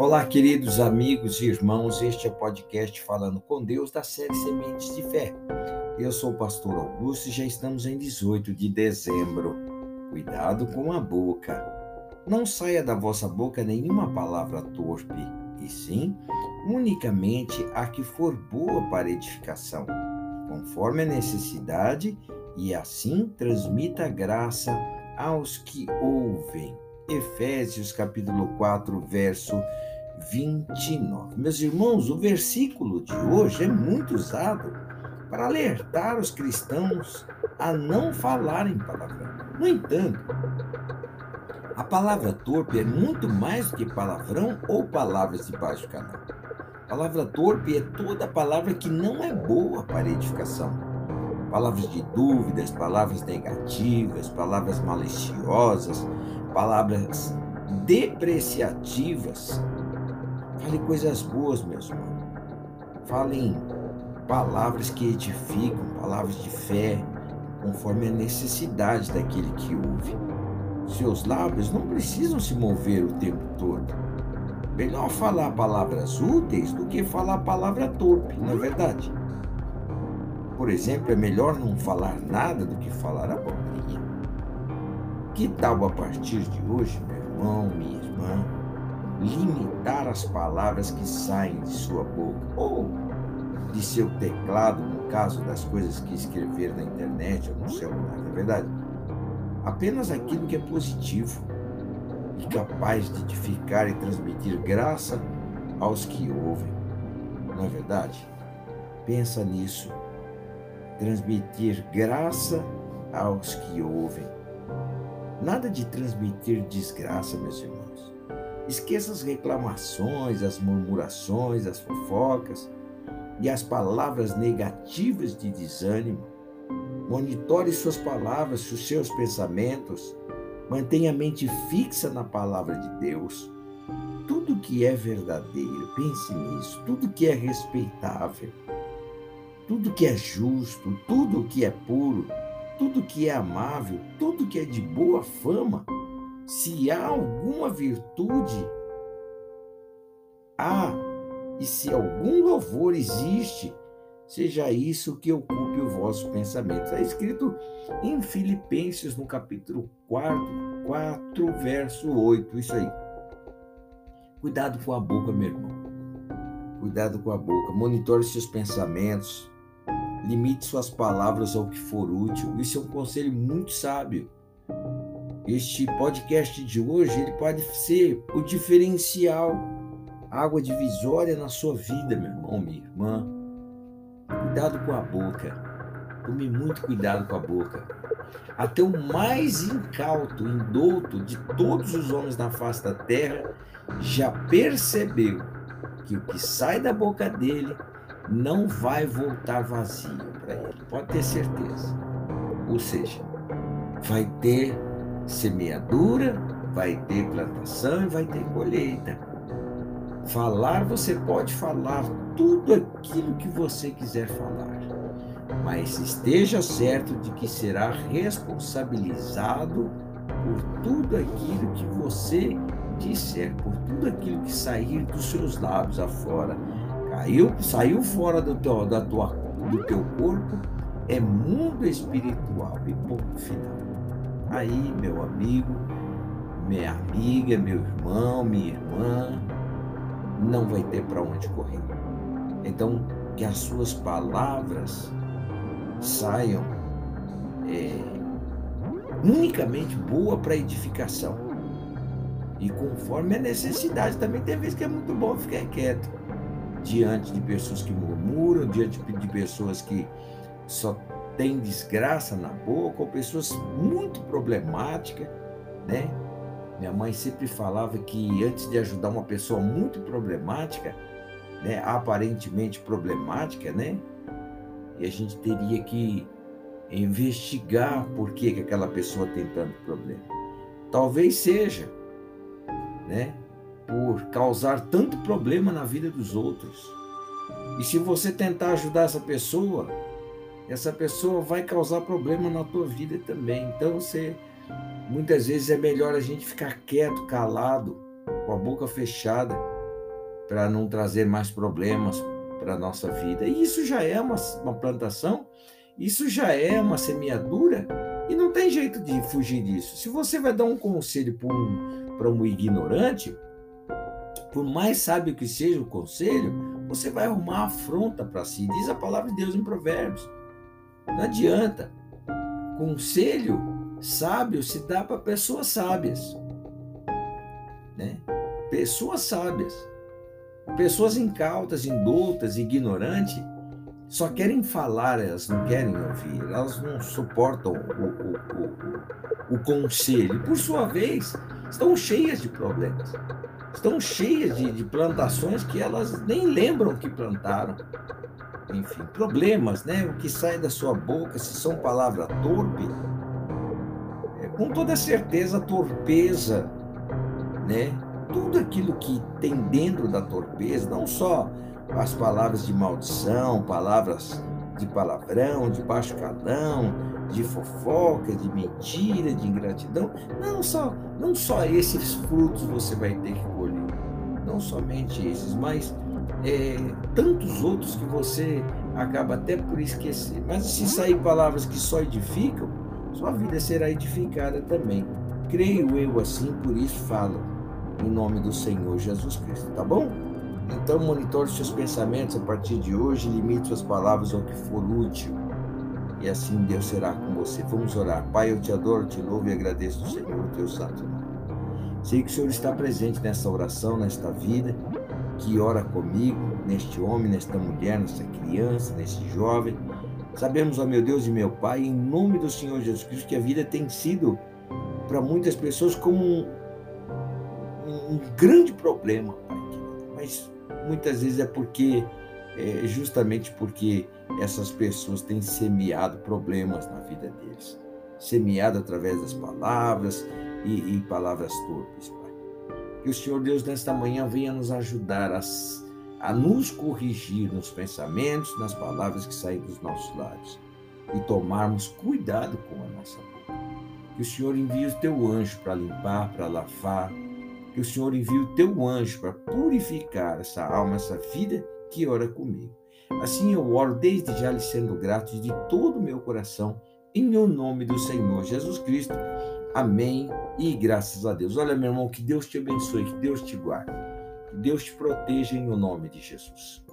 Olá, queridos amigos e irmãos, este é o podcast Falando com Deus da série Sementes de Fé. Eu sou o pastor Augusto e já estamos em 18 de dezembro. Cuidado com a boca. Não saia da vossa boca nenhuma palavra torpe, e sim unicamente a que for boa para edificação, conforme a necessidade, e assim transmita graça aos que ouvem. Efésios capítulo 4, verso 29. Meus irmãos, o versículo de hoje é muito usado para alertar os cristãos a não falarem palavrão. No entanto, a palavra torpe é muito mais do que palavrão ou palavras de baixo canal. A palavra torpe é toda palavra que não é boa para edificação. Palavras de dúvidas, palavras negativas, palavras maliciosas, palavras depreciativas. Fale coisas boas, meus irmãos. Falem palavras que edificam, palavras de fé, conforme a necessidade daquele que ouve. Seus lábios não precisam se mover o tempo todo. Melhor falar palavras úteis do que falar palavra torpe, não é verdade? Por exemplo, é melhor não falar nada do que falar abobrinha. Que tal a partir de hoje, meu irmão, minha irmã, limitar as palavras que saem de sua boca ou de seu teclado, no caso das coisas que escrever na internet ou no celular, não é verdade? Apenas aquilo que é positivo e capaz de edificar e transmitir graça aos que ouvem, não é verdade? Pensa nisso. Transmitir graça aos que ouvem Nada de transmitir desgraça, meus irmãos. Esqueça as reclamações, as murmurações, as fofocas e as palavras negativas de desânimo. Monitore suas palavras, os seus pensamentos. Mantenha a mente fixa na palavra de Deus. Tudo que é verdadeiro, pense nisso. Tudo que é respeitável, tudo que é justo, tudo que é puro, tudo que é amável, tudo que é de boa fama, se há alguma virtude, há, e se algum louvor existe, seja isso que ocupe o vosso pensamento. Está escrito em Filipenses, no capítulo 4, 4, verso 8, isso aí. Cuidado com a boca, meu irmão. Cuidado com a boca. Monitore seus pensamentos Limite suas palavras ao que for útil. Isso é um conselho muito sábio. Este podcast de hoje ele pode ser o diferencial, água divisória na sua vida, meu irmão, minha irmã. Cuidado com a boca. Tome muito cuidado com a boca. Até o mais incauto, indouto de todos os homens na face da terra já percebeu que o que sai da boca dele não vai voltar vazio para ele, pode ter certeza. Ou seja, vai ter semeadura, vai ter plantação e vai ter colheita. Falar, você pode falar tudo aquilo que você quiser falar, mas esteja certo de que será responsabilizado por tudo aquilo que você disser, por tudo aquilo que sair dos seus lábios afora Saiu, saiu fora do teu, da tua, do teu corpo, é mundo espiritual e ponto final. Aí, meu amigo, minha amiga, meu irmão, minha irmã, não vai ter para onde correr. Então, que as suas palavras saiam é, unicamente boa para edificação. E conforme a necessidade, também tem vezes que é muito bom ficar quieto diante de pessoas que murmuram, diante de pessoas que só têm desgraça na boca, ou pessoas muito problemáticas, né? Minha mãe sempre falava que antes de ajudar uma pessoa muito problemática, né, aparentemente problemática, né, e a gente teria que investigar por que, que aquela pessoa tem tanto problema. Talvez seja, né, por causar tanto problema na vida dos outros. E se você tentar ajudar essa pessoa, essa pessoa vai causar problema na tua vida também. Então você muitas vezes é melhor a gente ficar quieto, calado, com a boca fechada, para não trazer mais problemas para nossa vida. E isso já é uma, uma plantação, isso já é uma semeadura e não tem jeito de fugir disso. Se você vai dar um conselho para um, um ignorante, por mais sábio que seja o conselho, você vai arrumar afronta para si. Diz a palavra de Deus em Provérbios. Não adianta. Conselho sábio se dá para pessoas sábias. Né? Pessoas sábias. Pessoas incautas, indultas, ignorantes, só querem falar, elas não querem ouvir, elas não suportam o, o, o, o conselho. Por sua vez, estão cheias de problemas, estão cheias de, de plantações que elas nem lembram que plantaram. Enfim, problemas, né? O que sai da sua boca, se são palavras torpes, é, com toda certeza torpeza, né? Tudo aquilo que tem dentro da torpeza, não só as palavras de maldição, palavras de palavrão, de baixo calão, de fofoca, de mentira, de ingratidão. Não só, não só esses frutos você vai ter que colher, não somente esses, mas é, tantos outros que você acaba até por esquecer. Mas se sair palavras que só edificam, sua vida será edificada também. Creio eu assim, por isso falo em nome do Senhor Jesus Cristo, tá bom? Então, monitore seus pensamentos a partir de hoje, limite suas palavras ao que for útil. E assim Deus será com você. Vamos orar. Pai, eu te adoro, te louvo e agradeço, Senhor, o teu santo nome. Sei que o Senhor está presente nessa oração, nesta vida, que ora comigo, neste homem, nesta mulher, nesta criança, neste jovem. Sabemos, ó meu Deus e meu Pai, em nome do Senhor Jesus Cristo, que a vida tem sido para muitas pessoas como um, um grande problema, Pai. Mas muitas vezes é porque, é justamente porque essas pessoas têm semeado problemas na vida deles. Semeado através das palavras e, e palavras torpes, Pai. Que o Senhor Deus nesta manhã venha nos ajudar a, a nos corrigir nos pensamentos, nas palavras que saem dos nossos lábios e tomarmos cuidado com a nossa boca. Que o Senhor envie o teu anjo para limpar, para lavar, que o Senhor envie o teu anjo para purificar essa alma, essa vida que ora comigo. Assim eu oro desde já lhe sendo grato de todo o meu coração, em o nome do Senhor Jesus Cristo. Amém e graças a Deus. Olha, meu irmão, que Deus te abençoe, que Deus te guarde, que Deus te proteja em o nome de Jesus.